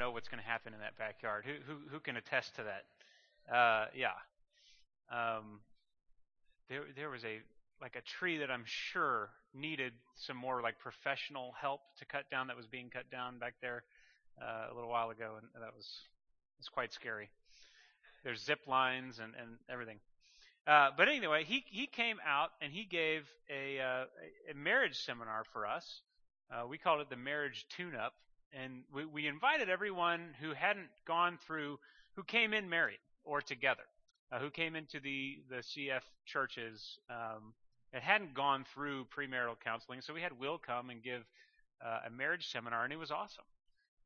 know what's going to happen in that backyard. Who who who can attest to that? Uh, yeah. Um, there there was a like a tree that I'm sure needed some more like professional help to cut down that was being cut down back there uh, a little while ago, and that was was quite scary. There's zip lines and and everything. Uh, but anyway, he he came out and he gave a uh, a marriage seminar for us. Uh, we called it the marriage tune-up, and we, we invited everyone who hadn't gone through, who came in married or together, uh, who came into the the CF churches um, that hadn't gone through premarital counseling. So we had Will come and give uh, a marriage seminar, and it was awesome.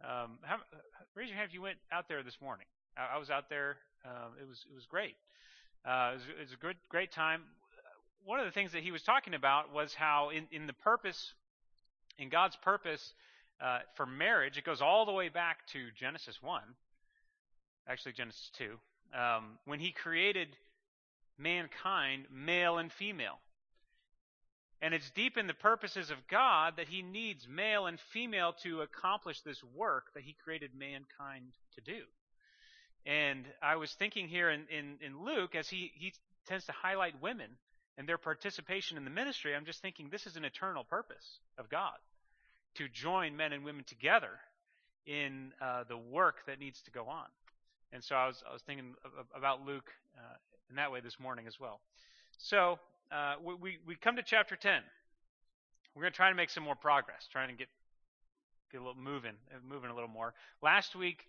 Um, how, raise your hand if you went out there this morning. I, I was out there. Um, it was it was great. Uh, it, was, it was a good great time. One of the things that he was talking about was how in, in the purpose, in God's purpose, uh, for marriage, it goes all the way back to Genesis 1, actually, Genesis 2, um, when he created mankind, male and female. And it's deep in the purposes of God that he needs male and female to accomplish this work that he created mankind to do. And I was thinking here in, in, in Luke, as he, he tends to highlight women and their participation in the ministry, I'm just thinking this is an eternal purpose of God to join men and women together in uh, the work that needs to go on. And so I was, I was thinking about Luke uh, in that way this morning as well. So uh, we, we come to chapter 10. We're going to try to make some more progress, trying to get get a little moving, uh, moving a little more. Last week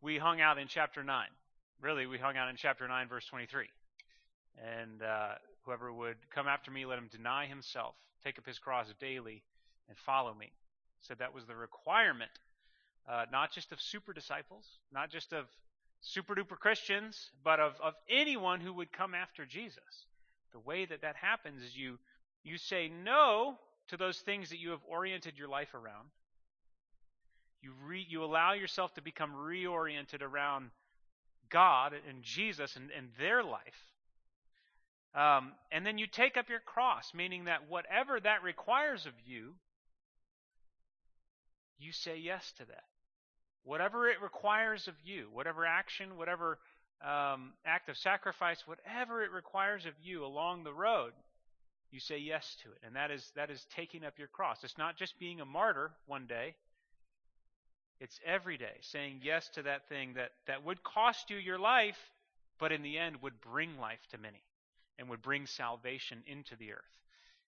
we hung out in chapter 9. Really, we hung out in chapter 9, verse 23. And uh, whoever would come after me, let him deny himself, take up his cross daily, and follow me said that was the requirement, uh, not just of super disciples, not just of super duper Christians, but of, of anyone who would come after Jesus. The way that that happens is you you say no to those things that you have oriented your life around. You re, you allow yourself to become reoriented around God and Jesus and, and their life. Um, and then you take up your cross, meaning that whatever that requires of you, you say yes to that. Whatever it requires of you, whatever action, whatever um, act of sacrifice, whatever it requires of you along the road, you say yes to it. And that is that is taking up your cross. It's not just being a martyr one day. It's every day saying yes to that thing that, that would cost you your life, but in the end would bring life to many and would bring salvation into the earth.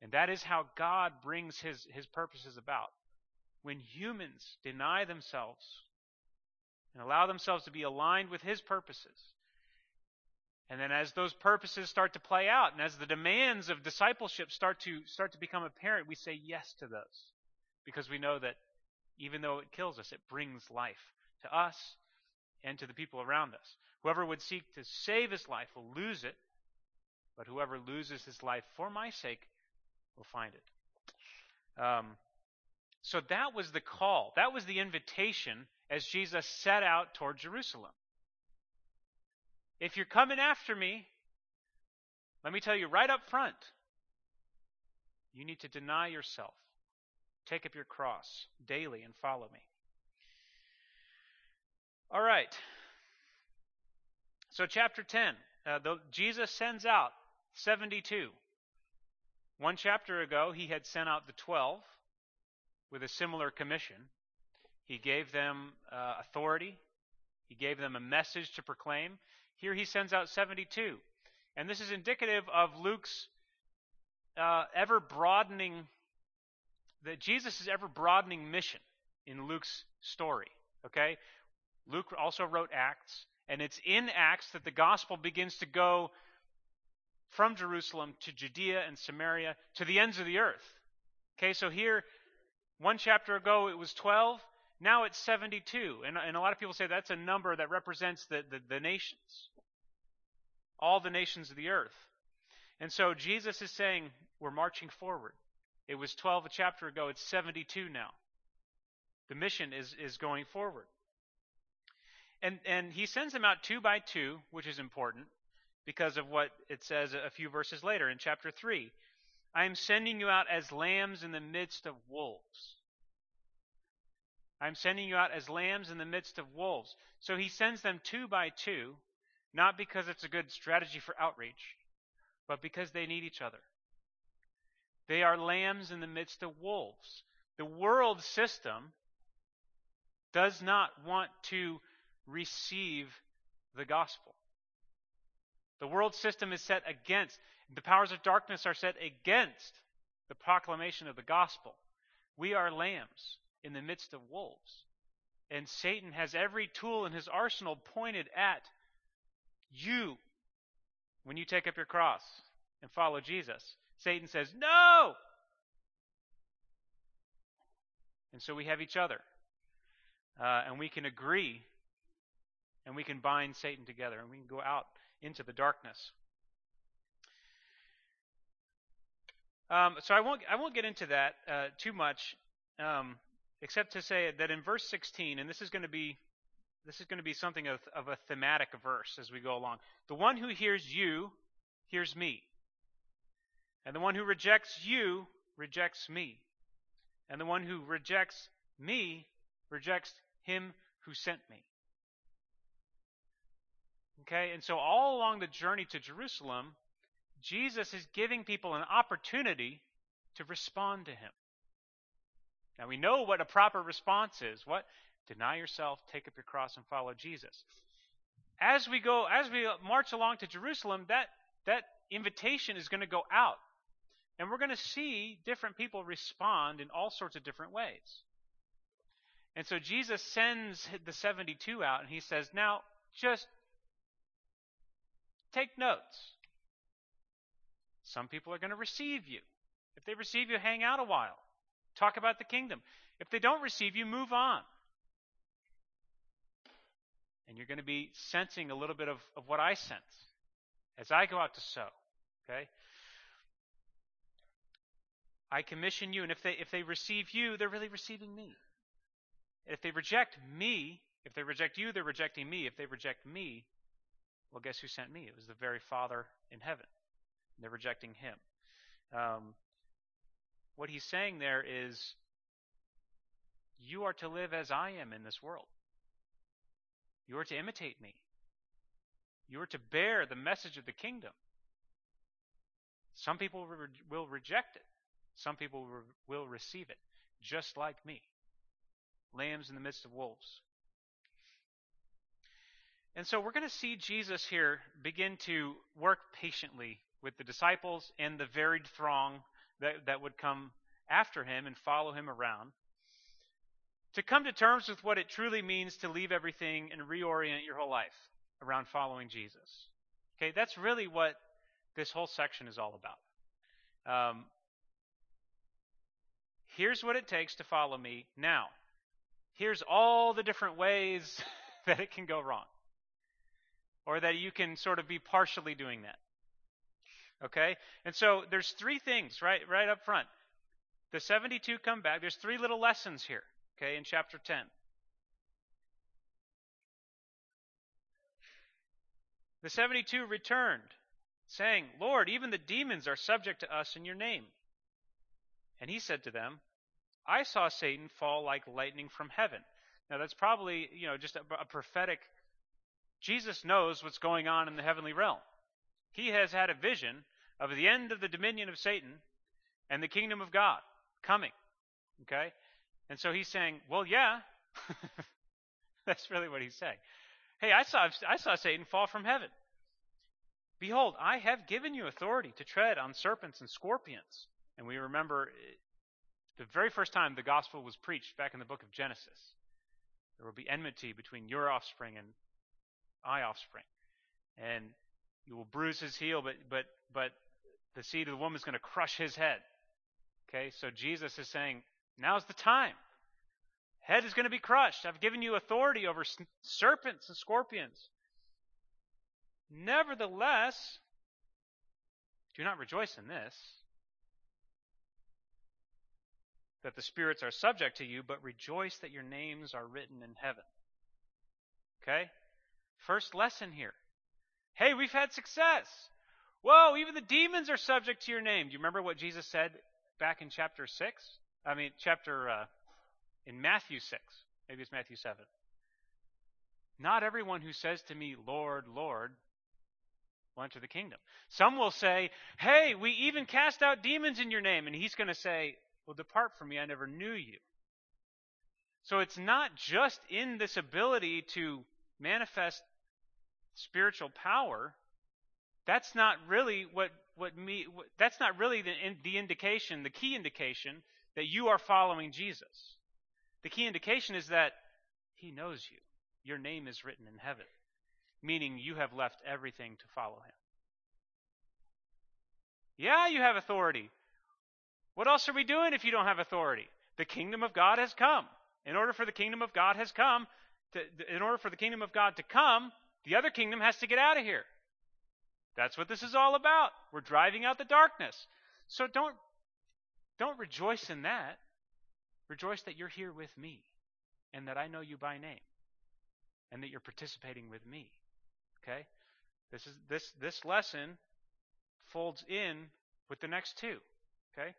And that is how God brings his, his purposes about when humans deny themselves and allow themselves to be aligned with His purposes. And then as those purposes start to play out and as the demands of discipleship start to start to become apparent, we say yes to those. Because we know that even though it kills us, it brings life to us and to the people around us. Whoever would seek to save his life will lose it, but whoever loses his life for my sake will find it. Um, so that was the call. That was the invitation as Jesus set out toward Jerusalem. If you're coming after me, let me tell you right up front, you need to deny yourself. Take up your cross daily and follow me. All right. So, chapter 10, uh, the, Jesus sends out 72. One chapter ago, he had sent out the 12 with a similar commission. He gave them uh, authority, he gave them a message to proclaim. Here he sends out 72. And this is indicative of Luke's uh, ever broadening, that Jesus' ever broadening mission in Luke's story. Okay? Luke also wrote Acts, and it's in Acts that the gospel begins to go from Jerusalem to Judea and Samaria to the ends of the earth. Okay, so here one chapter ago, it was 12. Now it's 72. And, and a lot of people say that's a number that represents the, the, the nations, all the nations of the earth. And so Jesus is saying, we're marching forward. It was 12 a chapter ago, it's 72 now. The mission is, is going forward. And, and he sends them out two by two, which is important because of what it says a few verses later in chapter 3. I am sending you out as lambs in the midst of wolves. I'm sending you out as lambs in the midst of wolves. So he sends them two by two, not because it's a good strategy for outreach, but because they need each other. They are lambs in the midst of wolves. The world system does not want to receive the gospel. The world system is set against, the powers of darkness are set against the proclamation of the gospel. We are lambs in the midst of wolves. And Satan has every tool in his arsenal pointed at you when you take up your cross and follow Jesus. Satan says, No! And so we have each other. Uh, and we can agree and we can bind Satan together and we can go out into the darkness. Um, so I won't I won't get into that uh, too much, um, except to say that in verse 16, and this is going to be this is going to be something of, of a thematic verse as we go along. The one who hears you hears me, and the one who rejects you rejects me, and the one who rejects me rejects him who sent me. Okay, and so all along the journey to Jerusalem, Jesus is giving people an opportunity to respond to him. Now we know what a proper response is. What? Deny yourself, take up your cross, and follow Jesus. As we go, as we march along to Jerusalem, that that invitation is going to go out. And we're going to see different people respond in all sorts of different ways. And so Jesus sends the 72 out and he says, Now, just take notes. Some people are going to receive you. If they receive you, hang out a while. Talk about the kingdom. If they don't receive you, move on. And you're going to be sensing a little bit of, of what I sense as I go out to sow. Okay? I commission you, and if they if they receive you, they're really receiving me. If they reject me, if they reject you, they're rejecting me. If they reject me, well, guess who sent me? It was the very Father in heaven. They're rejecting him. Um, what he's saying there is, you are to live as I am in this world. You are to imitate me. You are to bear the message of the kingdom. Some people will reject it. Some people will receive it, just like me. Lambs in the midst of wolves. And so we're going to see Jesus here begin to work patiently with the disciples and the varied throng that, that would come after him and follow him around to come to terms with what it truly means to leave everything and reorient your whole life around following Jesus. Okay, that's really what this whole section is all about. Um, here's what it takes to follow me. Now, here's all the different ways that it can go wrong or that you can sort of be partially doing that. Okay? And so there's three things right right up front. The 72 come back. There's three little lessons here, okay, in chapter 10. The 72 returned, saying, Lord, even the demons are subject to us in your name. And he said to them, I saw Satan fall like lightning from heaven. Now that's probably, you know, just a, a prophetic Jesus knows what's going on in the heavenly realm. He has had a vision of the end of the dominion of Satan and the kingdom of God coming. Okay? And so he's saying, well, yeah. That's really what he's saying. Hey, I saw, I saw Satan fall from heaven. Behold, I have given you authority to tread on serpents and scorpions. And we remember eh, the very first time the gospel was preached back in the book of Genesis. There will be enmity between your offspring and my offspring. And you will bruise his heel, but, but, but the seed of the woman is going to crush his head. Okay, so Jesus is saying, now's the time. Head is going to be crushed. I've given you authority over serpents and scorpions. Nevertheless, do not rejoice in this, that the spirits are subject to you, but rejoice that your names are written in heaven. Okay? First lesson here. Hey, we've had success. Whoa, even the demons are subject to your name. Do you remember what Jesus said back in chapter 6? I mean, chapter, uh, in Matthew 6. Maybe it's Matthew 7. Not everyone who says to me, Lord, Lord, will enter the kingdom. Some will say, Hey, we even cast out demons in your name. And he's going to say, Well, depart from me, I never knew you. So it's not just in this ability to manifest spiritual power. That's not really what, what me, what, that's not really the, the indication, the key indication that you are following Jesus. The key indication is that he knows you. Your name is written in heaven, meaning you have left everything to follow him. Yeah, you have authority. What else are we doing if you don't have authority? The kingdom of God has come. In order for the kingdom of God has come, to, in order for the kingdom of God to come, the other kingdom has to get out of here. That's what this is all about. We're driving out the darkness. So don't don't rejoice in that. Rejoice that you're here with me and that I know you by name and that you're participating with me. Okay? This is this this lesson folds in with the next two. Okay?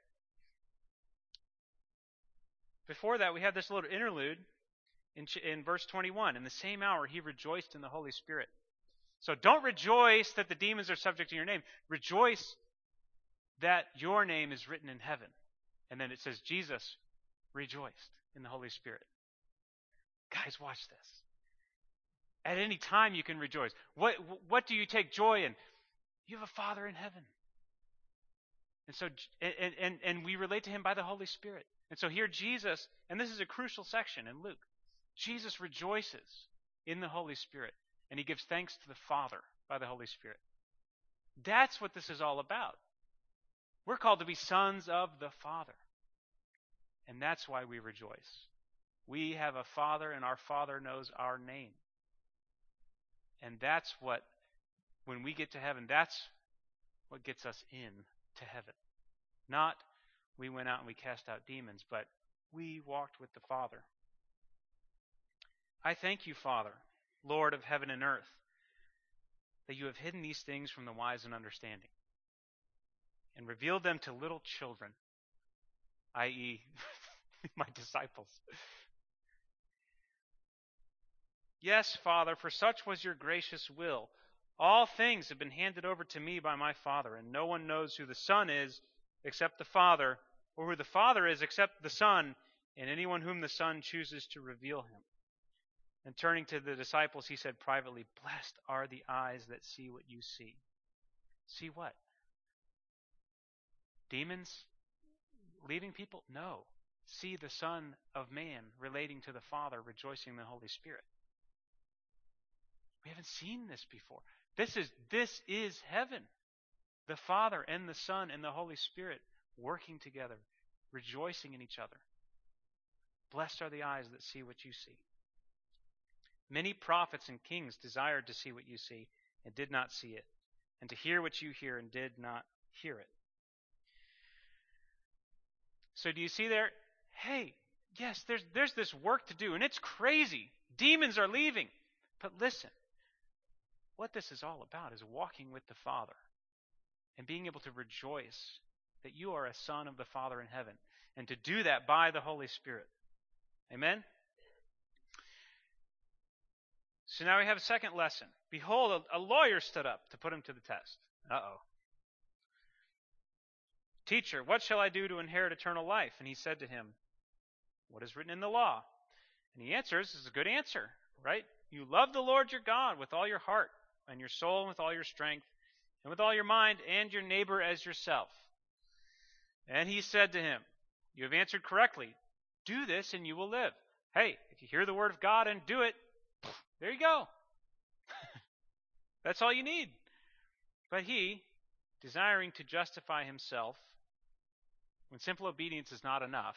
Before that, we have this little interlude in, in verse 21. In the same hour, he rejoiced in the Holy Spirit. So don't rejoice that the demons are subject to your name. Rejoice that your name is written in heaven. And then it says, Jesus rejoiced in the Holy Spirit. Guys, watch this. At any time you can rejoice. What, what do you take joy in? You have a Father in heaven. And so, and, and, and we relate to him by the Holy Spirit. And so here Jesus, and this is a crucial section in Luke, Jesus rejoices in the Holy Spirit, and he gives thanks to the Father by the Holy Spirit. That's what this is all about. We're called to be sons of the Father. And that's why we rejoice. We have a Father, and our Father knows our name. And that's what, when we get to heaven, that's what gets us in to heaven. Not we went out and we cast out demons, but we walked with the Father. I thank you, Father, Lord of heaven and earth, that you have hidden these things from the wise and understanding and revealed them to little children, i.e., my disciples. Yes, Father, for such was your gracious will. All things have been handed over to me by my Father, and no one knows who the Son is except the Father, or who the Father is except the Son, and anyone whom the Son chooses to reveal him. And turning to the disciples, he said privately, Blessed are the eyes that see what you see. See what? Demons leaving people? No. See the Son of Man relating to the Father, rejoicing in the Holy Spirit. We haven't seen this before. This is this is heaven. The Father and the Son and the Holy Spirit working together, rejoicing in each other. Blessed are the eyes that see what you see. Many prophets and kings desired to see what you see and did not see it, and to hear what you hear and did not hear it. So do you see there? Hey, yes, there's there's this work to do, and it's crazy. Demons are leaving. But listen, what this is all about is walking with the Father and being able to rejoice that you are a son of the Father in heaven, and to do that by the Holy Spirit. Amen? So now we have a second lesson. Behold, a, a lawyer stood up to put him to the test. Uh oh. Teacher, what shall I do to inherit eternal life? And he said to him, What is written in the law? And he answers, This is a good answer, right? You love the Lord your God with all your heart, and your soul, and with all your strength, and with all your mind, and your neighbor as yourself. And he said to him, You have answered correctly. Do this and you will live. Hey, if you hear the word of God and do it, there you go. That's all you need. But he, desiring to justify himself, when simple obedience is not enough,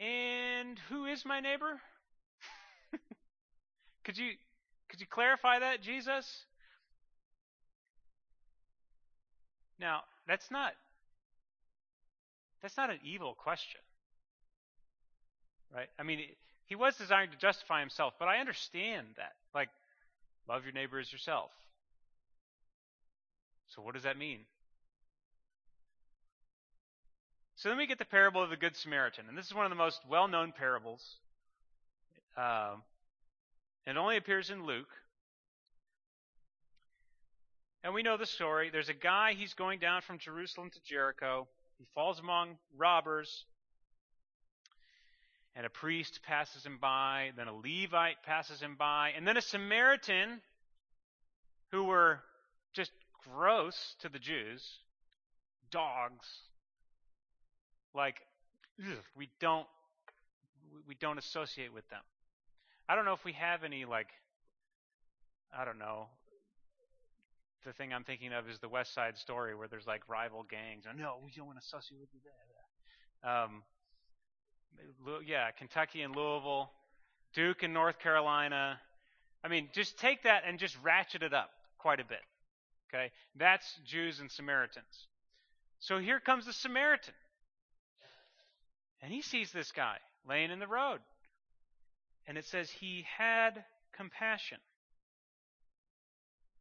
and who is my neighbor? could you could you clarify that, Jesus? Now, that's not that's not an evil question. Right? I mean, he was designed to justify himself, but I understand that. Like love your neighbor as yourself. So what does that mean? So then we get the parable of the Good Samaritan. And this is one of the most well known parables. Uh, it only appears in Luke. And we know the story. There's a guy, he's going down from Jerusalem to Jericho. He falls among robbers. And a priest passes him by. Then a Levite passes him by. And then a Samaritan, who were just gross to the Jews, dogs, like ugh, we don't we don't associate with them. I don't know if we have any like I don't know. The thing I'm thinking of is the West Side Story, where there's like rival gangs. Oh, no, we don't want to associate with you. Um, yeah, Kentucky and Louisville, Duke and North Carolina. I mean, just take that and just ratchet it up quite a bit. Okay, that's Jews and Samaritans. So here comes the Samaritan. And he sees this guy laying in the road. And it says he had compassion.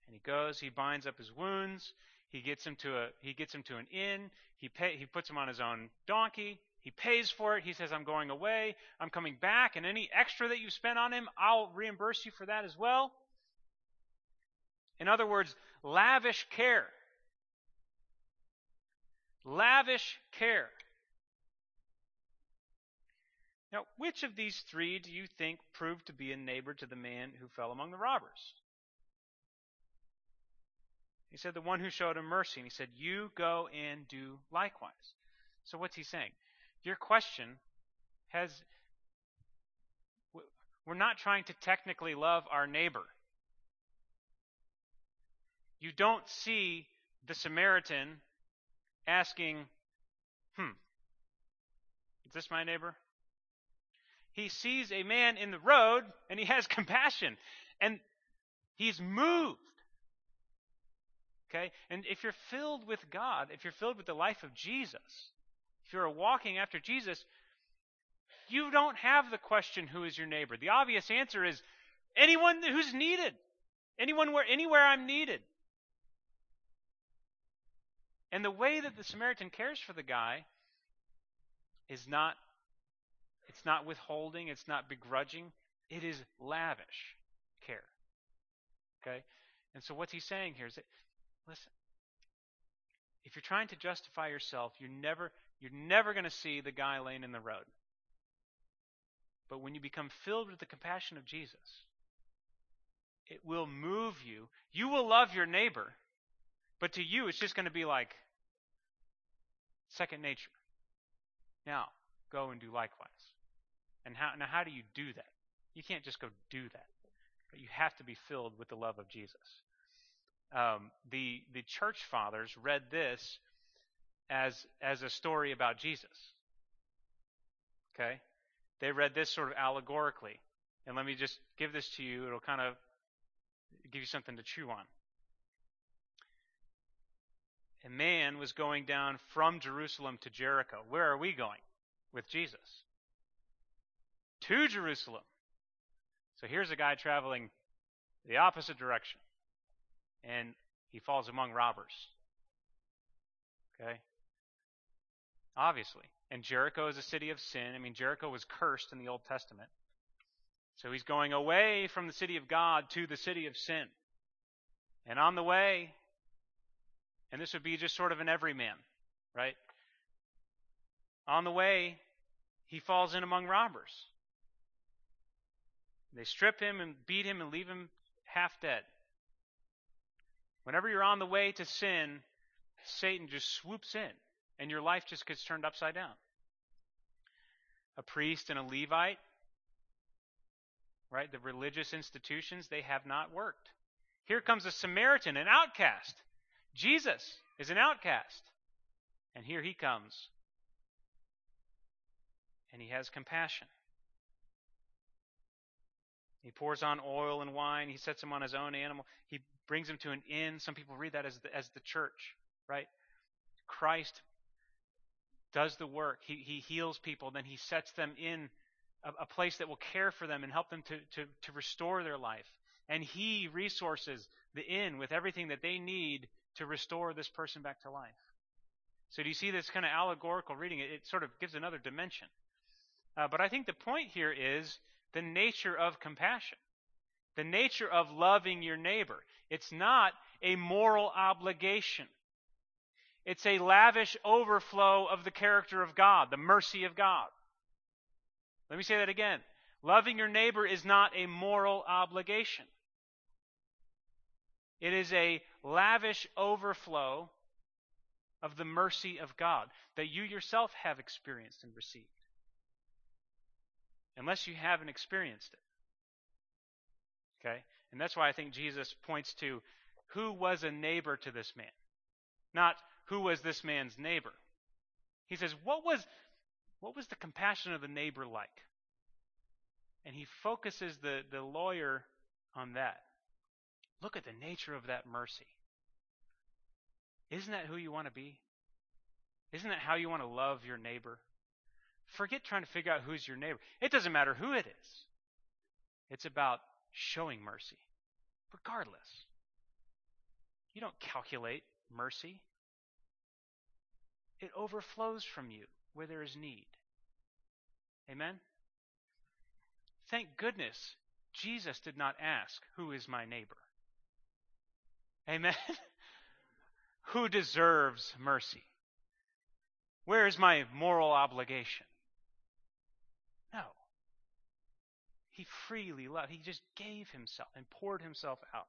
And he goes, he binds up his wounds, he gets him to a he gets him to an inn, he pay, he puts him on his own donkey, he pays for it, he says I'm going away, I'm coming back, and any extra that you've spent on him, I'll reimburse you for that as well. In other words, lavish care. Lavish care. Now, which of these three do you think proved to be a neighbor to the man who fell among the robbers? He said, The one who showed him mercy. And he said, You go and do likewise. So, what's he saying? Your question has. We're not trying to technically love our neighbor. You don't see the Samaritan asking, Hmm, is this my neighbor? he sees a man in the road and he has compassion and he's moved. Okay? And if you're filled with God, if you're filled with the life of Jesus, if you're walking after Jesus, you don't have the question, who is your neighbor? The obvious answer is anyone who's needed. Anyone where, anywhere I'm needed. And the way that the Samaritan cares for the guy is not it's not withholding, it's not begrudging, it is lavish care. Okay? And so what's he saying here is that listen, if you're trying to justify yourself, you're never you're never going to see the guy laying in the road. But when you become filled with the compassion of Jesus, it will move you. You will love your neighbor, but to you it's just going to be like second nature. Now, go and do likewise. And how, now, how do you do that? You can't just go do that. But you have to be filled with the love of Jesus. Um, the the church fathers read this as as a story about Jesus. Okay, they read this sort of allegorically. And let me just give this to you. It'll kind of give you something to chew on. A man was going down from Jerusalem to Jericho. Where are we going? With Jesus to Jerusalem. So here's a guy traveling the opposite direction, and he falls among robbers. Okay? Obviously. And Jericho is a city of sin. I mean, Jericho was cursed in the Old Testament. So he's going away from the city of God to the city of sin. And on the way, and this would be just sort of an everyman, right? On the way, he falls in among robbers. They strip him and beat him and leave him half dead. Whenever you're on the way to sin, Satan just swoops in and your life just gets turned upside down. A priest and a Levite, right? The religious institutions, they have not worked. Here comes a Samaritan, an outcast. Jesus is an outcast. And here he comes. And he has compassion. He pours on oil and wine. He sets him on his own animal. He brings him to an inn. Some people read that as the, as the church, right? Christ does the work. He, he heals people. Then he sets them in a, a place that will care for them and help them to, to, to restore their life. And he resources the inn with everything that they need to restore this person back to life. So do you see this kind of allegorical reading? It, it sort of gives another dimension. Uh, but I think the point here is the nature of compassion, the nature of loving your neighbor. It's not a moral obligation. It's a lavish overflow of the character of God, the mercy of God. Let me say that again. Loving your neighbor is not a moral obligation. It is a lavish overflow of the mercy of God that you yourself have experienced and received. Unless you haven't experienced it. Okay? And that's why I think Jesus points to who was a neighbor to this man, not who was this man's neighbor. He says, what was, what was the compassion of the neighbor like? And he focuses the, the lawyer on that. Look at the nature of that mercy. Isn't that who you want to be? Isn't that how you want to love your neighbor? Forget trying to figure out who's your neighbor. It doesn't matter who it is. It's about showing mercy, regardless. You don't calculate mercy, it overflows from you where there is need. Amen? Thank goodness Jesus did not ask, Who is my neighbor? Amen? Who deserves mercy? Where is my moral obligation? No. He freely loved. He just gave himself and poured himself out.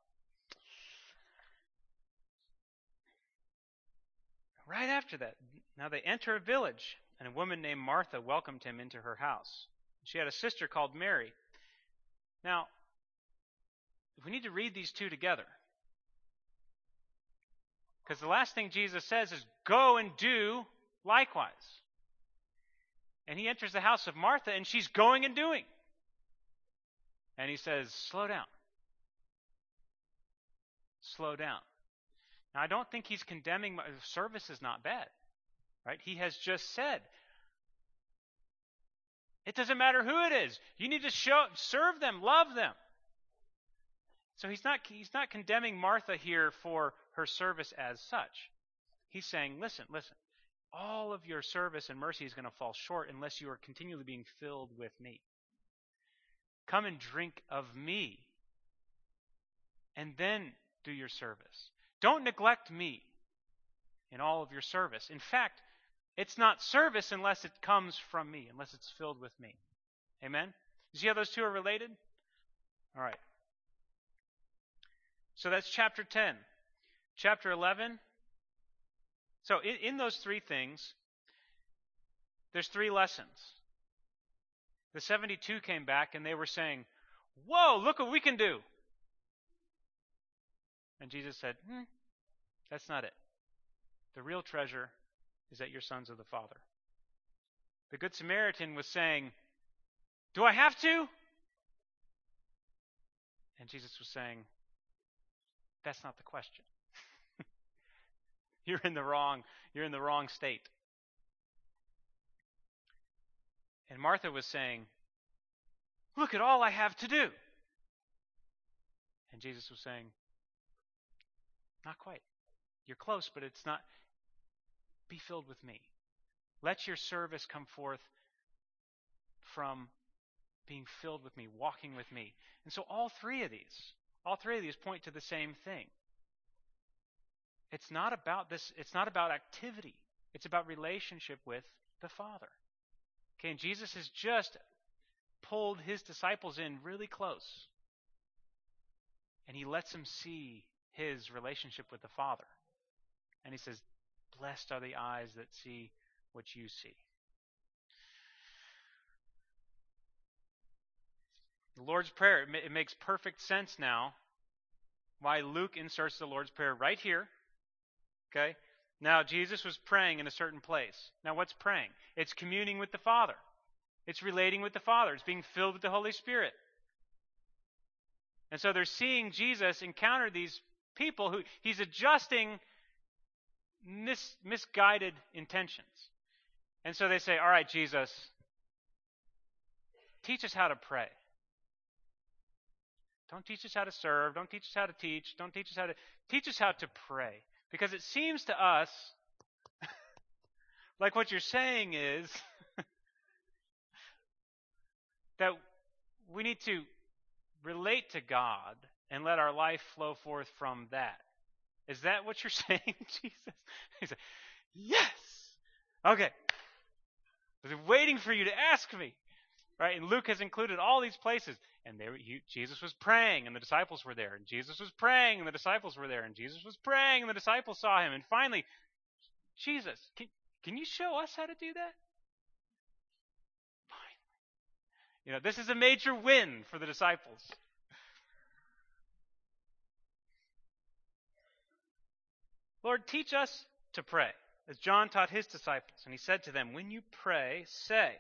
Right after that, now they enter a village, and a woman named Martha welcomed him into her house. She had a sister called Mary. Now, we need to read these two together. Because the last thing Jesus says is, Go and do likewise. And he enters the house of Martha, and she's going and doing. And he says, Slow down. Slow down. Now, I don't think he's condemning service is not bad. Right? He has just said, it doesn't matter who it is. You need to show, serve them, love them. So he's not, he's not condemning Martha here for her service as such. He's saying, listen, listen, all of your service and mercy is going to fall short unless you are continually being filled with me. Come and drink of me, and then do your service. Don't neglect me in all of your service. In fact, it's not service unless it comes from me, unless it's filled with me. Amen? You see how those two are related? All right. So that's chapter 10. Chapter 11. So in, in those three things, there's three lessons. The 72 came back and they were saying, Whoa, look what we can do. And Jesus said, hmm, That's not it. The real treasure is that you're sons of the Father. The Good Samaritan was saying, Do I have to? And Jesus was saying, That's not the question. you're in the wrong, you're in the wrong state. And Martha was saying, Look at all I have to do. And Jesus was saying, not quite. You're close, but it's not. Be filled with me. Let your service come forth from being filled with me, walking with me. And so all three of these, all three of these point to the same thing. It's not about this, it's not about activity. It's about relationship with the Father. Okay, and Jesus has just pulled his disciples in really close. And he lets them see his relationship with the Father. And he says, Blessed are the eyes that see what you see. The Lord's Prayer, it makes perfect sense now why Luke inserts the Lord's Prayer right here. Okay? Now, Jesus was praying in a certain place. Now, what's praying? It's communing with the Father, it's relating with the Father, it's being filled with the Holy Spirit. And so they're seeing Jesus encounter these people who he's adjusting mis, misguided intentions. And so they say, All right, Jesus, teach us how to pray. Don't teach us how to serve. Don't teach us how to teach. Don't teach us how to teach us how to pray. Because it seems to us Like what you're saying is that we need to relate to God and let our life flow forth from that. Is that what you're saying, Jesus? He said, Yes. Okay. I was waiting for you to ask me. Right? And Luke has included all these places. And there, he, Jesus was praying, and the disciples were there. And Jesus was praying, and the disciples were there. And Jesus was praying, and the disciples saw him. And finally, Jesus, can, can you show us how to do that? Finally. You know, this is a major win for the disciples. Lord, teach us to pray, as John taught his disciples. And he said to them, When you pray, say,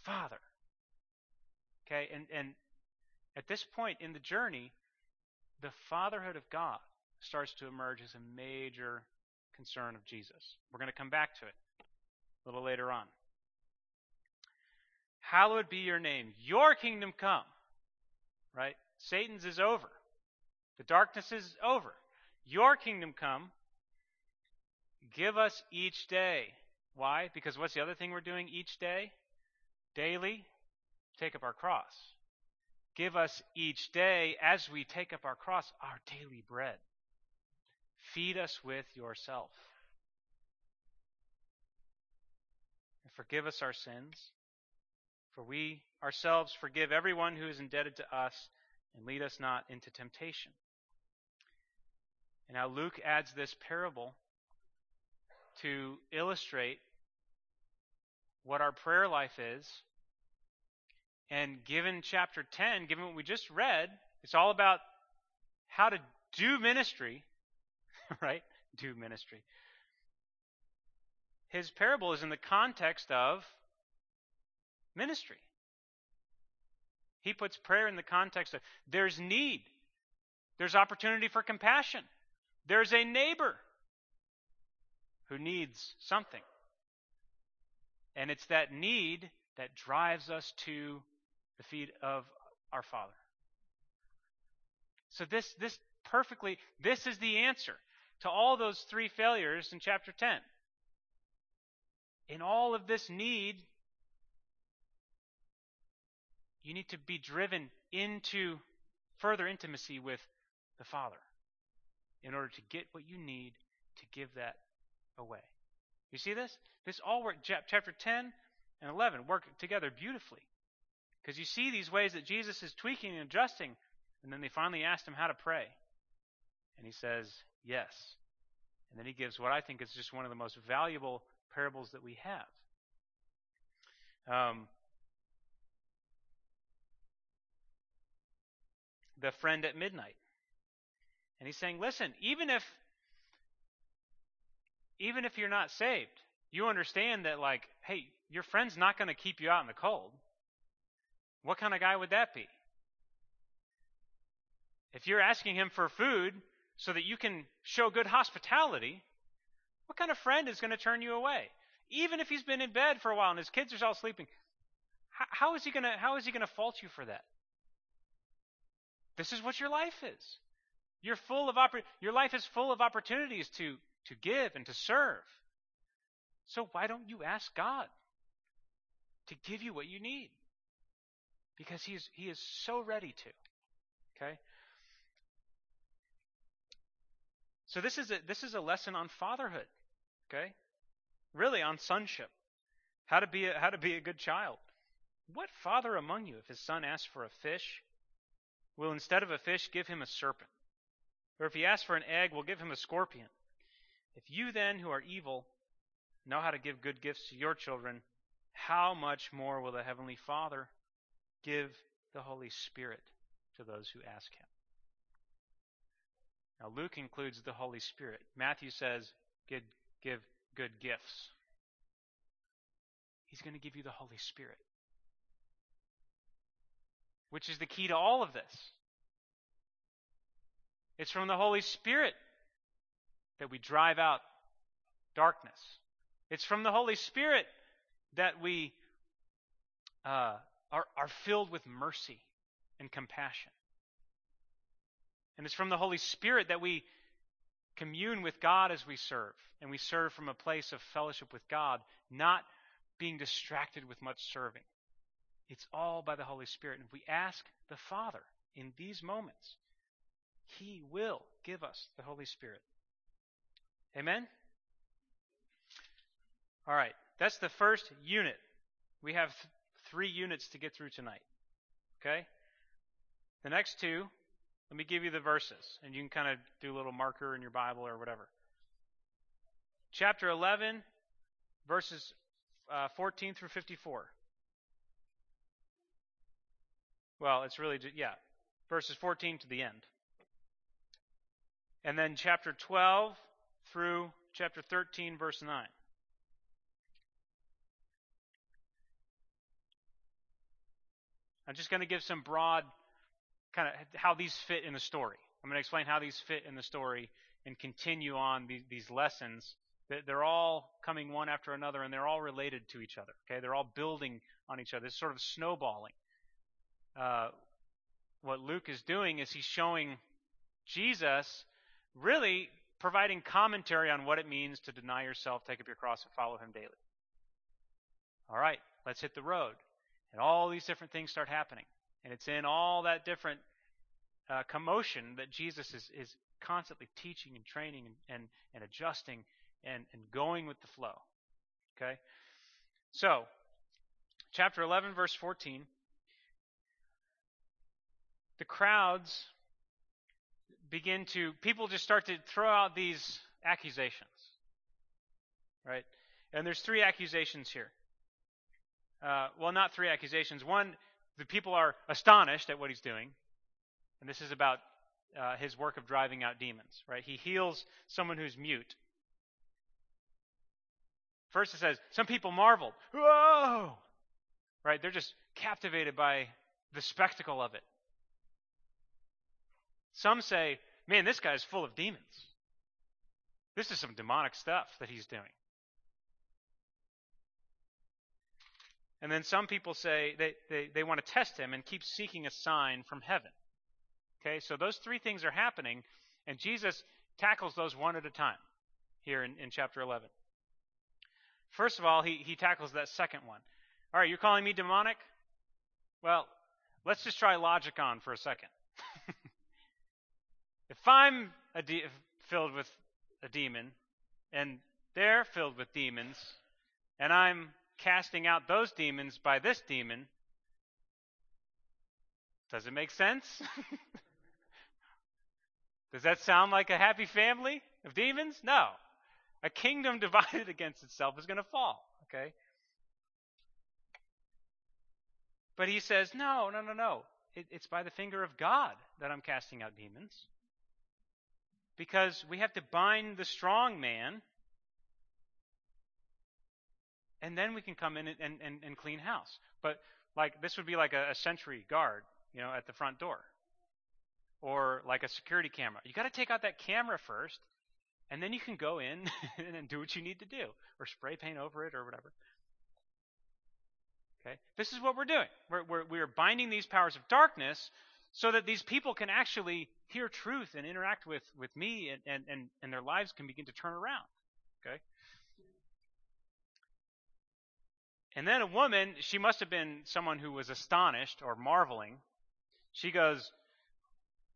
Father. Okay, and, and at this point in the journey, the fatherhood of God starts to emerge as a major concern of Jesus. We're going to come back to it a little later on. Hallowed be your name. Your kingdom come. Right? Satan's is over. The darkness is over. Your kingdom come. Give us each day. Why? Because what's the other thing we're doing each day? Daily, take up our cross. Give us each day, as we take up our cross, our daily bread. Feed us with yourself. And forgive us our sins, for we ourselves forgive everyone who is indebted to us, and lead us not into temptation. And now Luke adds this parable to illustrate what our prayer life is. And given chapter 10, given what we just read, it's all about how to do ministry, right? Do ministry. His parable is in the context of ministry. He puts prayer in the context of there's need, there's opportunity for compassion, there's a neighbor who needs something. And it's that need that drives us to the feet of our Father. So this this perfectly this is the answer to all those three failures in chapter 10. In all of this need you need to be driven into further intimacy with the Father in order to get what you need to give that away. You see this? This all work chapter 10 and 11 work together beautifully. Because you see these ways that Jesus is tweaking and adjusting, and then they finally asked him how to pray. And he says, Yes. And then he gives what I think is just one of the most valuable parables that we have. Um, the friend at midnight. And he's saying, listen, even if even if you're not saved, you understand that like, hey, your friend's not going to keep you out in the cold. What kind of guy would that be? If you're asking him for food so that you can show good hospitality, what kind of friend is going to turn you away? Even if he's been in bed for a while and his kids are all sleeping, how, how is he going to how is he going to fault you for that? This is what your life is. You're full of oppor- your life is full of opportunities to, to give and to serve. So why don't you ask God to give you what you need? Because he is, he is so ready to. Okay? So this is a, this is a lesson on fatherhood. Okay? Really on sonship. How to be a, how to be a good child. What father among you, if his son asks for a fish, will instead of a fish give him a serpent? Or if he asks for an egg, we'll give him a scorpion. If you then, who are evil, know how to give good gifts to your children, how much more will the Heavenly Father give the Holy Spirit to those who ask him? Now, Luke includes the Holy Spirit. Matthew says, give, give good gifts. He's going to give you the Holy Spirit, which is the key to all of this. It's from the Holy Spirit that we drive out darkness. It's from the Holy Spirit that we uh, are, are filled with mercy and compassion. And it's from the Holy Spirit that we commune with God as we serve, and we serve from a place of fellowship with God, not being distracted with much serving. It's all by the Holy Spirit. And if we ask the Father in these moments, He will give us the Holy Spirit. Amen? All right, that's the first unit. We have th- three units to get through tonight. Okay? The next two, let me give you the verses, and you can kind of do a little marker in your Bible or whatever. Chapter 11, verses uh, 14 through 54. Well, it's really, yeah, verses 14 to the end. And then chapter 12 through chapter 13, verse 9. I'm just going to give some broad kind of how these fit in the story. I'm going to explain how these fit in the story and continue on these, these lessons. They're all coming one after another, and they're all related to each other. Okay, they're all building on each other. It's sort of snowballing. Uh, what Luke is doing is he's showing Jesus really providing commentary on what it means to deny yourself, take up your cross, and follow him daily. All right, let's hit the road. And all these different things start happening. And it's in all that different uh, commotion that Jesus is, is constantly teaching and training and, and, and adjusting and, and going with the flow. Okay? So, chapter 11, verse 14. The crowds begin to, people just start to throw out these accusations. Right? And there's three accusations here. Uh, well, not three accusations. One, the people are astonished at what he's doing. And this is about uh, his work of driving out demons, right? He heals someone who's mute. First, it says, some people marveled. Whoa! Right? They're just captivated by the spectacle of it. Some say, man, this guy's full of demons. This is some demonic stuff that he's doing. And then some people say they, they, they want to test him and keep seeking a sign from heaven. Okay, so those three things are happening, and Jesus tackles those one at a time here in, in chapter 11. First of all, he, he tackles that second one. All right, you're calling me demonic? Well, let's just try logic on for a second. If I'm de- filled with a demon, and they're filled with demons, and I'm casting out those demons by this demon. Does it make sense? Does that sound like a happy family of demons? No. A kingdom divided against itself is going to fall, okay? But he says, no, no, no, no. It, it's by the finger of God that I'm casting out demons. Because we have to bind the strong man and then we can come in and, and, and clean house. But like this would be like a, a sentry guard, you know, at the front door, or like a security camera. You got to take out that camera first, and then you can go in and do what you need to do, or spray paint over it, or whatever. Okay, this is what we're doing. We're, we're, we're binding these powers of darkness so that these people can actually hear truth and interact with, with me, and, and, and, and their lives can begin to turn around. Okay. And then a woman, she must have been someone who was astonished or marveling. She goes,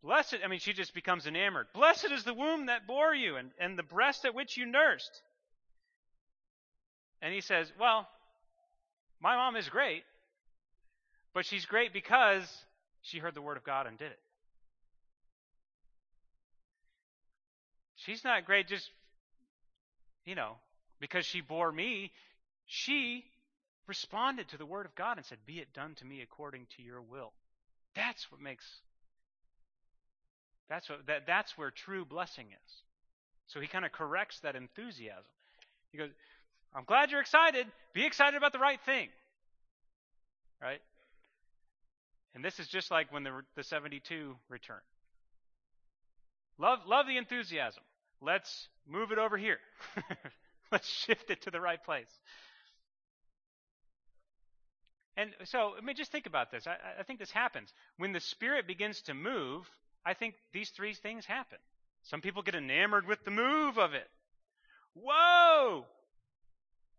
Blessed, I mean, she just becomes enamored. Blessed is the womb that bore you and, and the breast at which you nursed. And he says, Well, my mom is great, but she's great because she heard the word of God and did it. She's not great just, you know, because she bore me. She responded to the word of God and said, Be it done to me according to your will. That's what makes that's what that, that's where true blessing is. So he kind of corrects that enthusiasm. He goes, I'm glad you're excited. Be excited about the right thing. Right? And this is just like when the, the 72 return. Love, love the enthusiasm. Let's move it over here. Let's shift it to the right place. And so, I mean, just think about this. I, I think this happens. When the Spirit begins to move, I think these three things happen. Some people get enamored with the move of it. Whoa!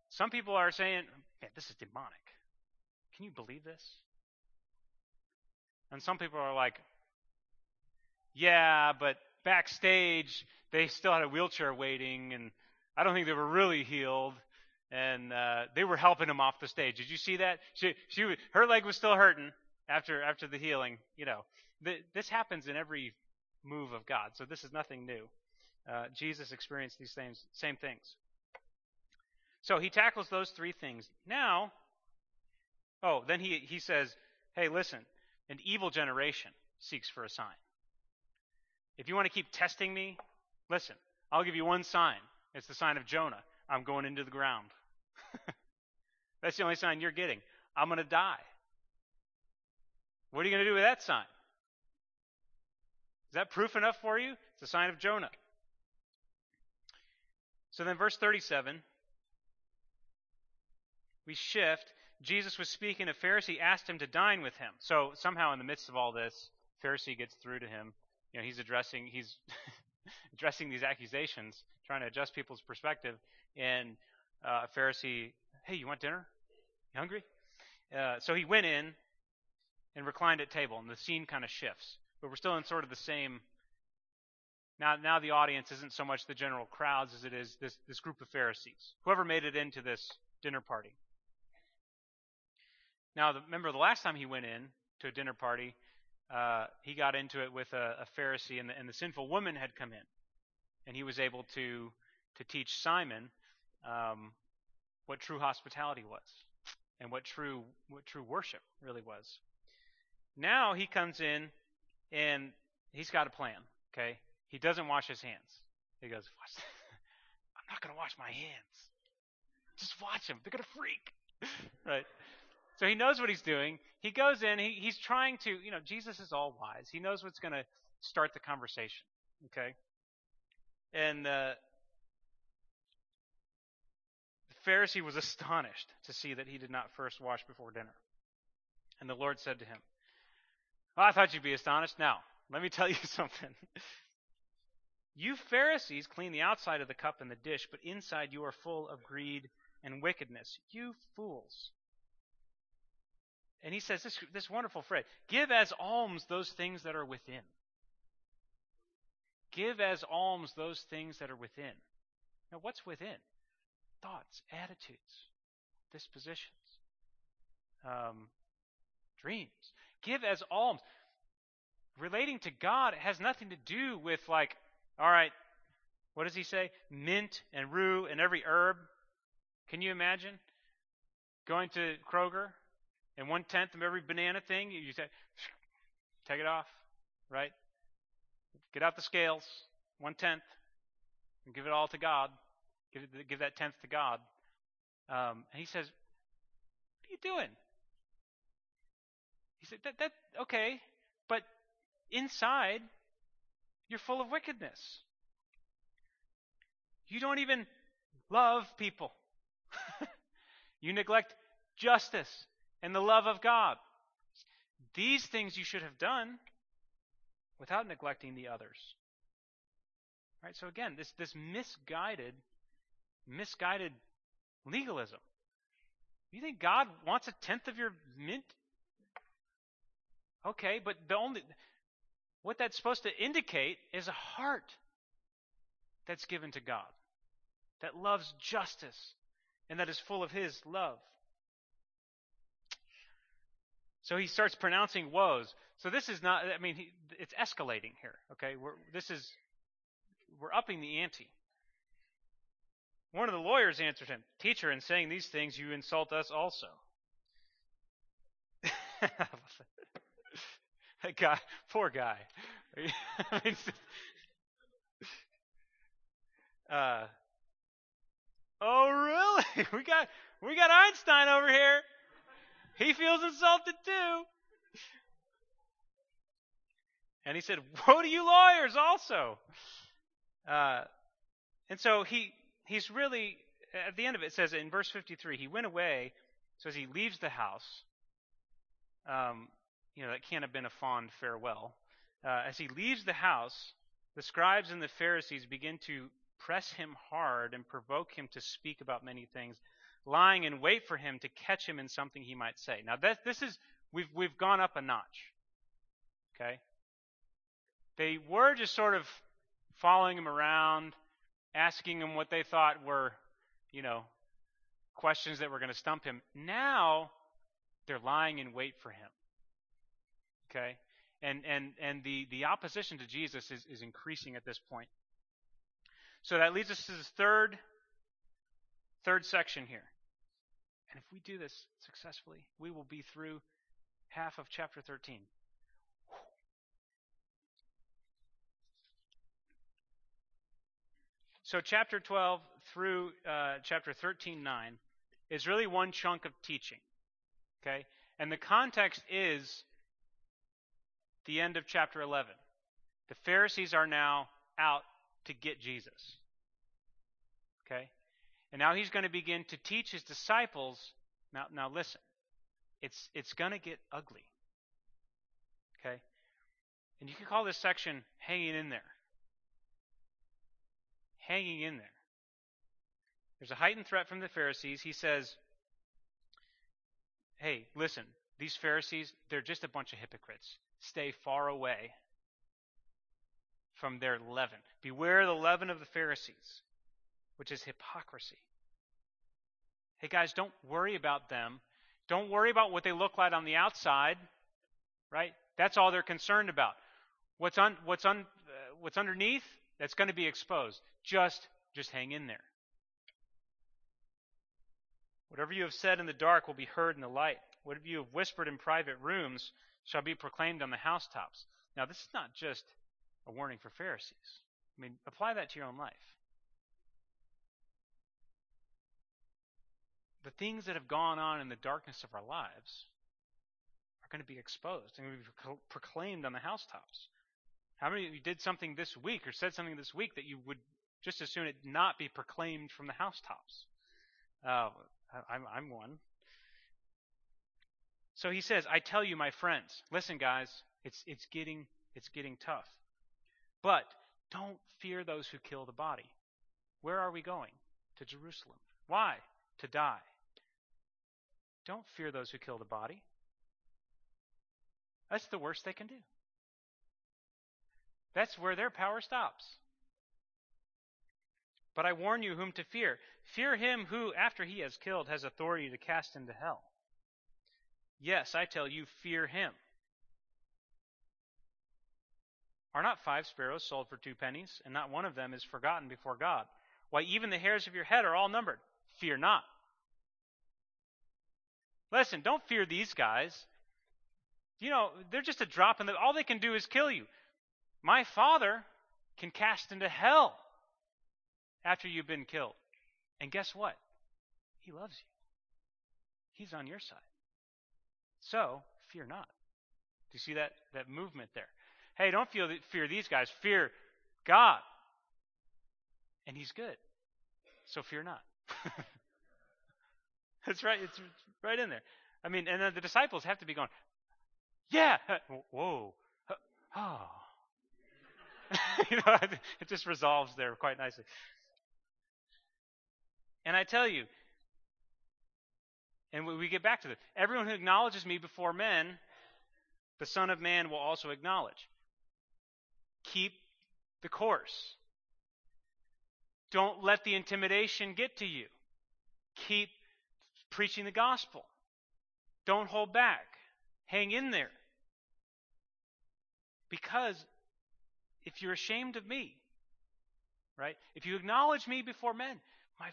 Some people are saying, man, this is demonic. Can you believe this? And some people are like, yeah, but backstage they still had a wheelchair waiting, and I don't think they were really healed. And uh, they were helping him off the stage. Did you see that? She, she, her leg was still hurting after after the healing. You know, th- this happens in every move of God, so this is nothing new. Uh, Jesus experienced these same same things. So he tackles those three things. Now, oh, then he he says, "Hey, listen, an evil generation seeks for a sign. If you want to keep testing me, listen, I'll give you one sign. It's the sign of Jonah. I'm going into the ground. That's the only sign you're getting. I'm going to die. What are you going to do with that sign? Is that proof enough for you? It's the sign of Jonah. So then, verse 37, we shift. Jesus was speaking. A Pharisee asked him to dine with him. So somehow, in the midst of all this, Pharisee gets through to him. You know, he's addressing he's addressing these accusations, trying to adjust people's perspective. And uh, a Pharisee, hey, you want dinner? You hungry? Uh, so he went in and reclined at table, and the scene kind of shifts. But we're still in sort of the same. Now, now the audience isn't so much the general crowds as it is this, this group of Pharisees, whoever made it into this dinner party. Now, the, remember the last time he went in to a dinner party, uh, he got into it with a, a Pharisee, and the, and the, sinful woman had come in, and he was able to to teach Simon um, what true hospitality was, and what true what true worship really was. Now he comes in, and he's got a plan. Okay, he doesn't wash his hands. He goes, "I'm not going to wash my hands. Just watch him. They're going to freak." right. So he knows what he's doing. He goes in. He, he's trying to, you know, Jesus is all wise. He knows what's going to start the conversation. Okay? And uh, the Pharisee was astonished to see that he did not first wash before dinner. And the Lord said to him, well, I thought you'd be astonished. Now, let me tell you something. you Pharisees clean the outside of the cup and the dish, but inside you are full of greed and wickedness. You fools. And he says this, this wonderful phrase give as alms those things that are within. Give as alms those things that are within. Now, what's within? Thoughts, attitudes, dispositions, um, dreams. Give as alms. Relating to God has nothing to do with, like, all right, what does he say? Mint and rue and every herb. Can you imagine going to Kroger and one tenth of every banana thing, you say, take it off, right? Get out the scales, one tenth, and give it all to God. Give, it, give that tenth to God. Um, and he says, What are you doing? He said, that, that, okay, but inside, you're full of wickedness. You don't even love people. you neglect justice and the love of God. These things you should have done without neglecting the others. Right? So again, this this misguided misguided legalism. You think God wants a tenth of your mint? Okay, but the only what that's supposed to indicate is a heart that's given to God, that loves justice, and that is full of His love. So he starts pronouncing woes. So this is not, I mean, he, it's escalating here, okay? We're, this is, we're upping the ante. One of the lawyers answered him, Teacher, in saying these things, you insult us also. that guy, poor guy. uh, oh, really? We got we got Einstein over here. He feels insulted too. And he said, Woe to you lawyers also. Uh, and so he he's really at the end of it, it says in verse 53 he went away so as he leaves the house um, you know that can't have been a fond farewell uh, as he leaves the house the scribes and the Pharisees begin to press him hard and provoke him to speak about many things, lying in wait for him to catch him in something he might say. Now, that, this is, we've, we've gone up a notch. Okay? They were just sort of following him around, asking him what they thought were, you know, questions that were going to stump him. Now, they're lying in wait for him. Okay? And, and, and the, the opposition to Jesus is, is increasing at this point. So that leads us to the third, third section here. And if we do this successfully, we will be through half of chapter 13. So, chapter 12 through uh, chapter 13 9 is really one chunk of teaching. Okay? And the context is the end of chapter 11. The Pharisees are now out to get Jesus. Okay? And now he's going to begin to teach his disciples. Now, now listen. It's, it's going to get ugly. Okay? And you can call this section hanging in there hanging in there. There's a heightened threat from the Pharisees. He says, Hey, listen, these Pharisees, they're just a bunch of hypocrites. Stay far away from their leaven. Beware the leaven of the Pharisees, which is hypocrisy. Hey, guys, don't worry about them. Don't worry about what they look like on the outside, right? That's all they're concerned about. What's, un, what's, un, uh, what's underneath, that's going to be exposed. Just, just hang in there. Whatever you have said in the dark will be heard in the light. Whatever you have whispered in private rooms shall be proclaimed on the housetops. Now, this is not just a warning for Pharisees. I mean, apply that to your own life. The things that have gone on in the darkness of our lives are going to be exposed and going to be proclaimed on the housetops. How many of you did something this week or said something this week that you would just as soon it not be proclaimed from the housetops. Uh, I'm, I'm one. So he says, I tell you, my friends, listen, guys, it's, it's, getting, it's getting tough. But don't fear those who kill the body. Where are we going? To Jerusalem. Why? To die. Don't fear those who kill the body. That's the worst they can do. That's where their power stops. But I warn you whom to fear. Fear him who, after he has killed, has authority to cast into hell. Yes, I tell you, fear him. Are not five sparrows sold for two pennies, and not one of them is forgotten before God? Why, even the hairs of your head are all numbered. Fear not. Listen, don't fear these guys. You know, they're just a drop in the. All they can do is kill you. My Father can cast into hell after you've been killed. And guess what? He loves you. He's on your side. So, fear not. Do you see that, that movement there? Hey, don't feel, fear these guys. Fear God. And He's good. So fear not. That's right. It's right in there. I mean, and then the disciples have to be going, yeah, uh, whoa, oh. you know, it just resolves there quite nicely. And I tell you, and we get back to this everyone who acknowledges me before men, the Son of Man will also acknowledge. Keep the course. Don't let the intimidation get to you. Keep preaching the gospel. Don't hold back. Hang in there. Because if you're ashamed of me, right? If you acknowledge me before men, my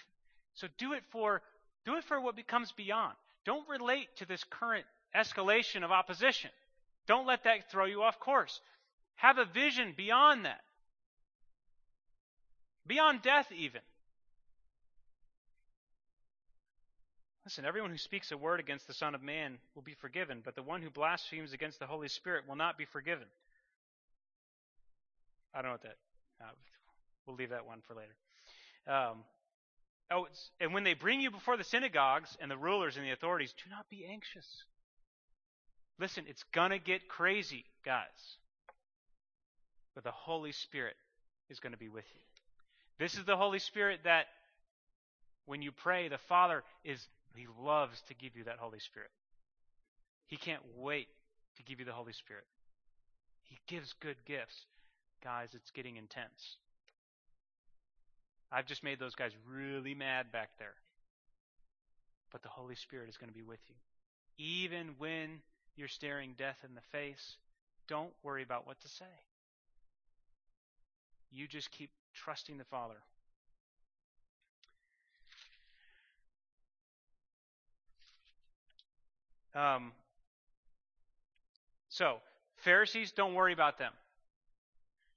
so do it for do it for what becomes beyond. Don't relate to this current escalation of opposition. Don't let that throw you off course. Have a vision beyond that. Beyond death, even. Listen, everyone who speaks a word against the Son of Man will be forgiven, but the one who blasphemes against the Holy Spirit will not be forgiven. I don't know what that. Uh, we'll leave that one for later. Um, Oh, and when they bring you before the synagogues and the rulers and the authorities, do not be anxious. Listen, it's to get crazy, guys. But the Holy Spirit is going to be with you. This is the Holy Spirit that when you pray, the Father is he loves to give you that Holy Spirit. He can't wait to give you the Holy Spirit. He gives good gifts. Guys, it's getting intense. I've just made those guys really mad back there. But the Holy Spirit is going to be with you. Even when you're staring death in the face, don't worry about what to say. You just keep trusting the Father. Um, so, Pharisees, don't worry about them.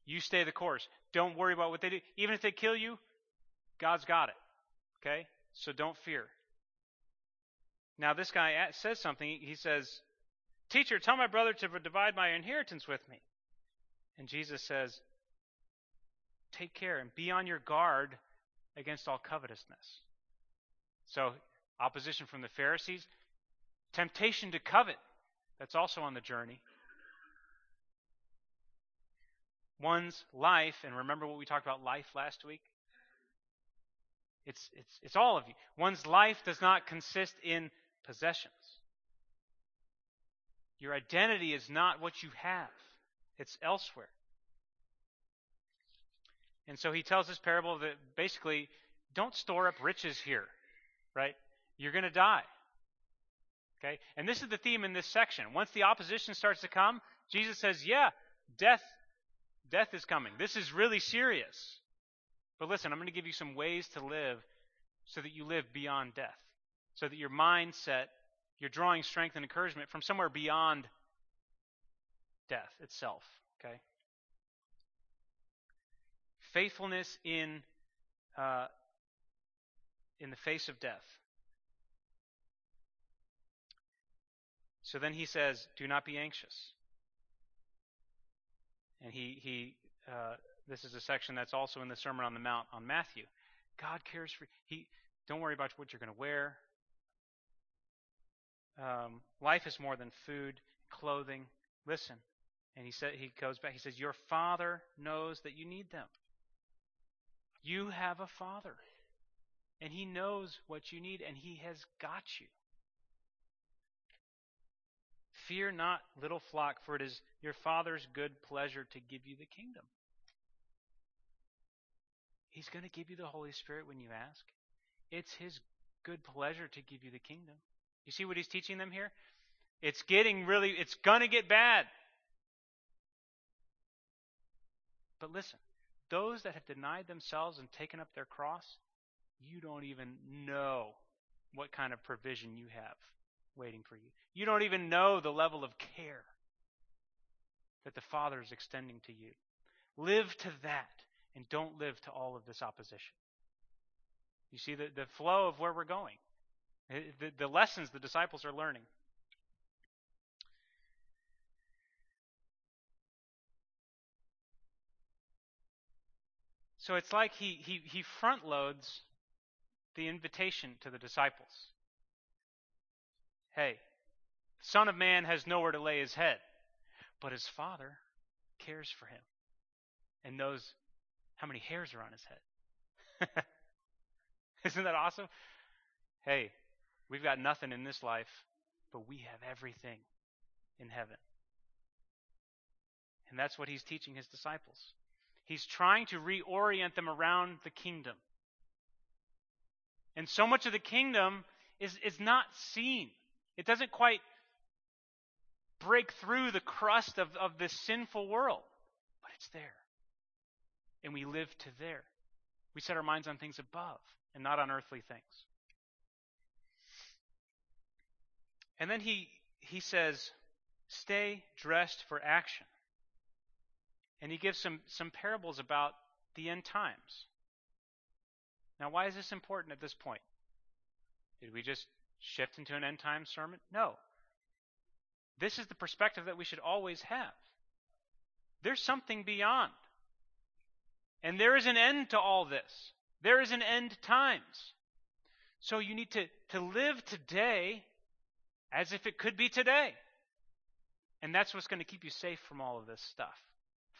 You stay the course. Don't worry about what they do. Even if they kill you, God's got it. Okay? So don't fear. Now, this guy says something. He says, Teacher, tell my brother to divide my inheritance with me. And Jesus says, Take care and be on your guard against all covetousness. So, opposition from the Pharisees, temptation to covet. That's also on the journey. One's life, and remember what we talked about life last week? It's, it's, it's all of you. One's life does not consist in possessions. Your identity is not what you have, it's elsewhere. And so he tells this parable that basically, don't store up riches here, right? You're going to die. Okay? And this is the theme in this section. Once the opposition starts to come, Jesus says, yeah, death death is coming. This is really serious. But listen, I'm going to give you some ways to live so that you live beyond death. So that your mindset, you're drawing strength and encouragement from somewhere beyond death itself. Okay? Faithfulness in uh, in the face of death. So then he says, Do not be anxious. And he, he uh, this is a section that's also in the Sermon on the Mount on Matthew. God cares for he. Don't worry about what you're going to wear. Um, life is more than food, clothing. Listen, and he said he goes back. He says, "Your Father knows that you need them. You have a Father, and He knows what you need, and He has got you." Fear not, little flock, for it is your Father's good pleasure to give you the kingdom. He's going to give you the Holy Spirit when you ask. It's His good pleasure to give you the kingdom. You see what He's teaching them here? It's getting really, it's going to get bad. But listen, those that have denied themselves and taken up their cross, you don't even know what kind of provision you have waiting for you. You don't even know the level of care that the Father is extending to you. Live to that and don't live to all of this opposition. You see the, the flow of where we're going, eh, the, the lessons the disciples are learning. So it's like he, he, he front loads the invitation to the disciples. Hey, Son of Man has nowhere to lay his head, but his Father cares for him and knows how many hairs are on his head. Isn't that awesome? Hey, we've got nothing in this life, but we have everything in heaven. And that's what he's teaching his disciples. He's trying to reorient them around the kingdom. And so much of the kingdom is, is not seen. It doesn't quite break through the crust of, of this sinful world, but it's there. And we live to there. We set our minds on things above and not on earthly things. And then he, he says, stay dressed for action. And he gives some, some parables about the end times. Now, why is this important at this point? Did we just shift into an end time sermon? No. This is the perspective that we should always have. There's something beyond. And there is an end to all this. There is an end times. So you need to, to live today as if it could be today. And that's what's going to keep you safe from all of this stuff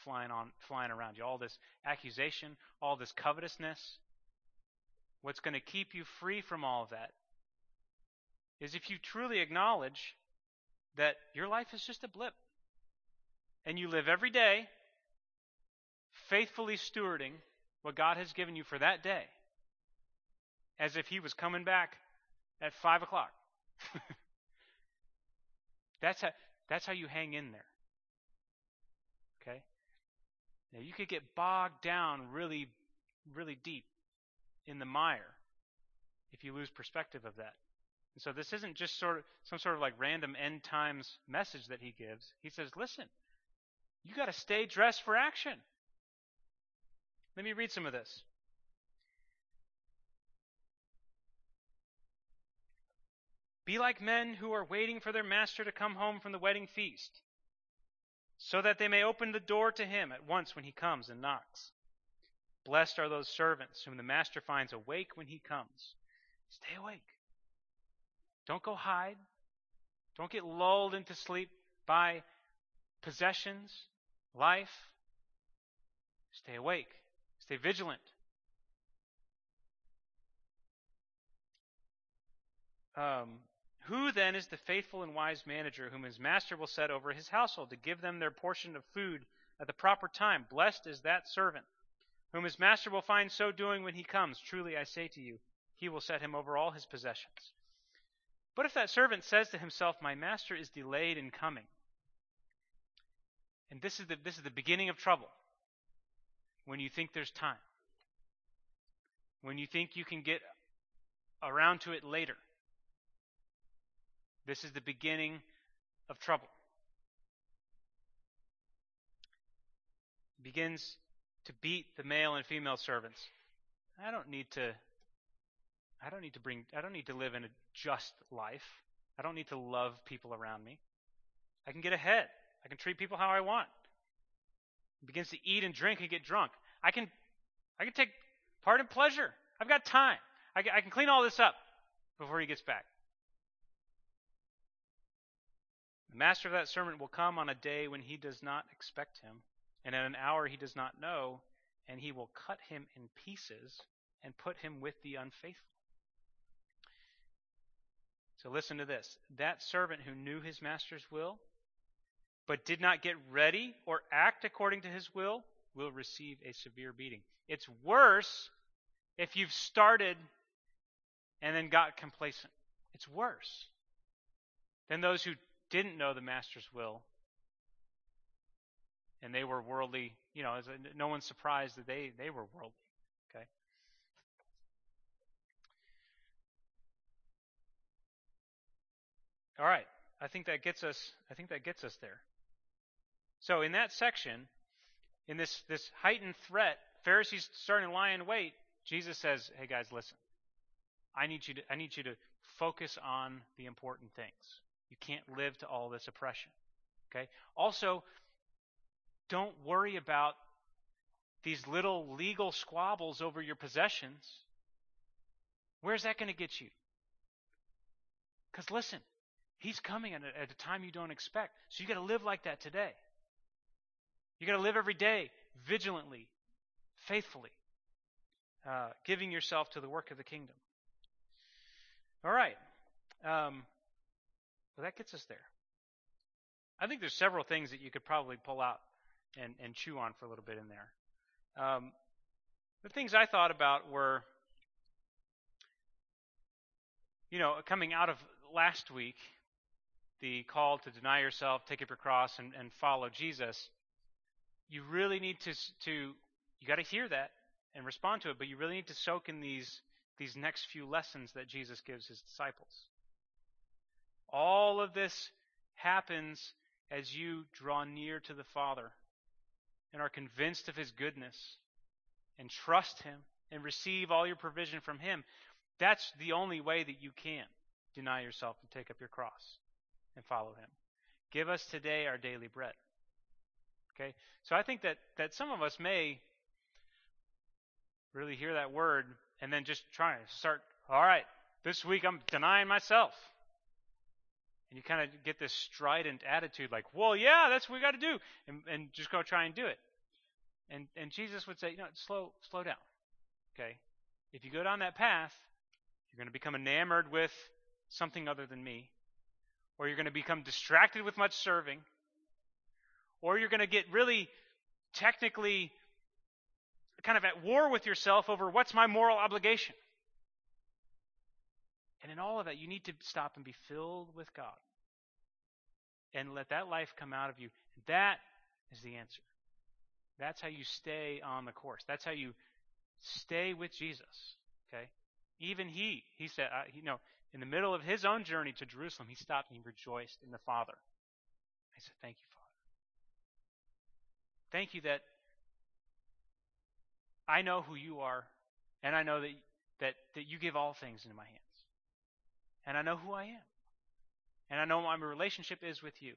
flying on flying around you, all this accusation, all this covetousness. What's going to keep you free from all of that is if you truly acknowledge that your life is just a blip. And you live every day faithfully stewarding what God has given you for that day as if He was coming back at 5 o'clock. that's, how, that's how you hang in there. Okay? Now, you could get bogged down really, really deep in the mire if you lose perspective of that. And so this isn't just sort of some sort of like random end times message that he gives. He says, listen, you got to stay dressed for action. Let me read some of this. Be like men who are waiting for their master to come home from the wedding feast, so that they may open the door to him at once when he comes and knocks. Blessed are those servants whom the master finds awake when he comes. Stay awake. Don't go hide. Don't get lulled into sleep by possessions, life. Stay awake. Stay vigilant. Um, who then is the faithful and wise manager whom his master will set over his household to give them their portion of food at the proper time? Blessed is that servant whom his master will find so doing when he comes. Truly I say to you, he will set him over all his possessions. But if that servant says to himself, My master is delayed in coming, and this is the, this is the beginning of trouble, when you think there's time, when you think you can get around to it later, this is the beginning of trouble. begins to beat the male and female servants. I don't need to I don't need to bring I don't need to live in a just life. I don't need to love people around me. I can get ahead. I can treat people how I want. Begins to eat and drink and get drunk. I can I can take part in pleasure. I've got time. I can, I can clean all this up before he gets back. The master of that servant will come on a day when he does not expect him, and at an hour he does not know, and he will cut him in pieces and put him with the unfaithful. So listen to this. That servant who knew his master's will, but did not get ready or act according to his will, will receive a severe beating. It's worse if you've started and then got complacent. It's worse than those who didn't know the master's will and they were worldly, you know, no one's surprised that they, they were worldly. All right. I think that gets us I think that gets us there. So in that section, in this this heightened threat, Pharisees starting to lie in wait, Jesus says, Hey guys, listen. I need you to I need you to focus on the important things. You can't live to all this oppression. Okay? Also, don't worry about these little legal squabbles over your possessions. Where's that going to get you? Because listen, He's coming at a, at a time you don't expect. So you got to live like that today. You got to live every day vigilantly, faithfully, uh, giving yourself to the work of the kingdom. All right. Um, well, that gets us there. I think there's several things that you could probably pull out and, and chew on for a little bit in there. Um, the things I thought about were, you know, coming out of last week the call to deny yourself, take up your cross, and, and follow Jesus, you really need to to you got to hear that and respond to it, but you really need to soak in these these next few lessons that Jesus gives his disciples. All of this happens as you draw near to the Father and are convinced of his goodness and trust him and receive all your provision from him. That's the only way that you can deny yourself and take up your cross and follow him. Give us today our daily bread. Okay? So I think that, that some of us may really hear that word and then just try to start, all right, this week I'm denying myself. And you kind of get this strident attitude like, well, yeah, that's what we got to do. And, and just go try and do it. And and Jesus would say, you know, slow slow down. Okay? If you go down that path, you're going to become enamored with something other than me, or you're going to become distracted with much serving, or you're going to get really technically kind of at war with yourself over what's my moral obligation. And in all of that, you need to stop and be filled with God and let that life come out of you. That is the answer. That's how you stay on the course. That's how you stay with Jesus. Okay? Even he, he said, uh, you know, in the middle of his own journey to Jerusalem, he stopped and he rejoiced in the Father. I said, Thank you, Father. Thank you that I know who you are, and I know that, that, that you give all things into my hands. And I know who I am. And I know what my relationship is with you.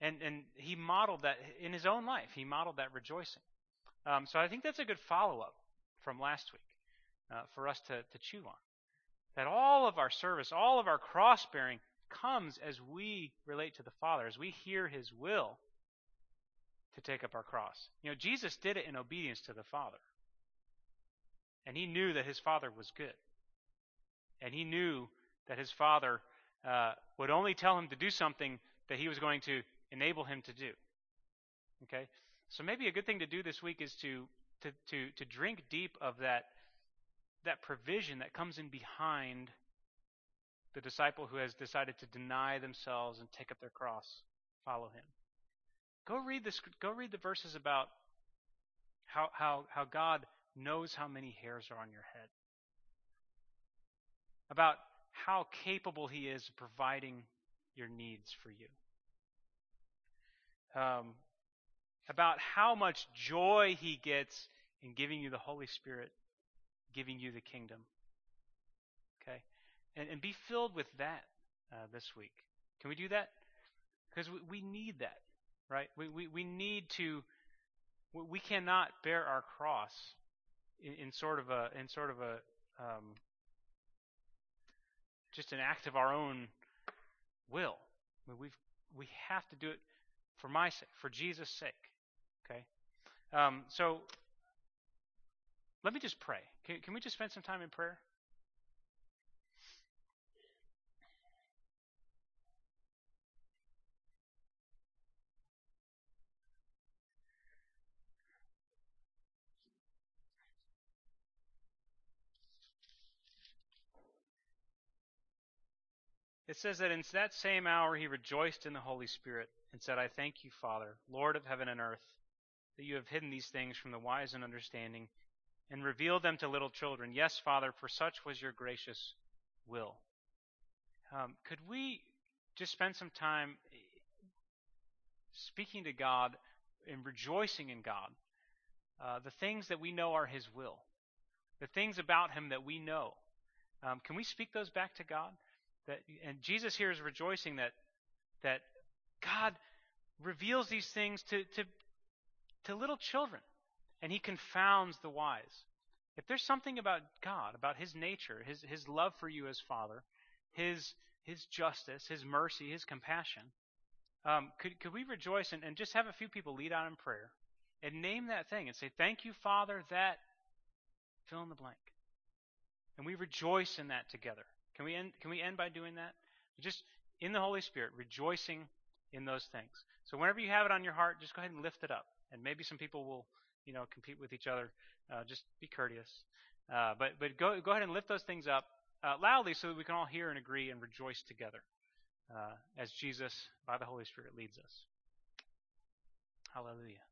And, and he modeled that in his own life. He modeled that rejoicing. Um, so I think that's a good follow up from last week uh, for us to, to chew on. That all of our service, all of our cross bearing comes as we relate to the Father, as we hear his will to take up our cross. You know, Jesus did it in obedience to the Father. And he knew that his Father was good. And he knew that his Father uh, would only tell him to do something that he was going to enable him to do. Okay? So maybe a good thing to do this week is to to to, to drink deep of that that provision that comes in behind the disciple who has decided to deny themselves and take up their cross, follow him. Go read the go read the verses about how how how God knows how many hairs are on your head. About how capable he is of providing your needs for you. Um, about how much joy he gets in giving you the Holy Spirit, giving you the kingdom. Okay? And, and be filled with that uh, this week. Can we do that? Because we, we need that, right? We, we, we need to, we cannot bear our cross in, in sort of a, in sort of a, um, just an act of our own will. I mean, we've, we have to do it for my sake, for Jesus' sake. Okay? Um, so let me just pray. Can, can we just spend some time in prayer? It says that in that same hour he rejoiced in the Holy Spirit and said, I thank you, Father, Lord of heaven and earth, that you have hidden these things from the wise and understanding and reveal them to little children. Yes, Father, for such was your gracious will. Um, could we just spend some time speaking to God and rejoicing in God? Uh, the things that we know are His will, the things about Him that we know. Um, can we speak those back to God? That and Jesus here is rejoicing that that God reveals these things to, to, to little children, and he confounds the wise. If there's something about God, about his nature, his, his love for you as Father, his, his justice, his mercy, his compassion, um, could, could we rejoice and, and just have a few people lead out in prayer and name that thing and say, Thank you, Father, that fill in the blank. And we rejoice in that together. Can we end, can we end by doing that? Just in the Holy Spirit, rejoicing in those things. So whenever you have it on your heart, just go ahead and lift it up. And maybe some people will, you know, compete with each other. Uh, just be courteous. Uh, but but go go ahead and lift those things up uh, loudly so that we can all hear and agree and rejoice together uh, as Jesus by the Holy Spirit leads us. Hallelujah.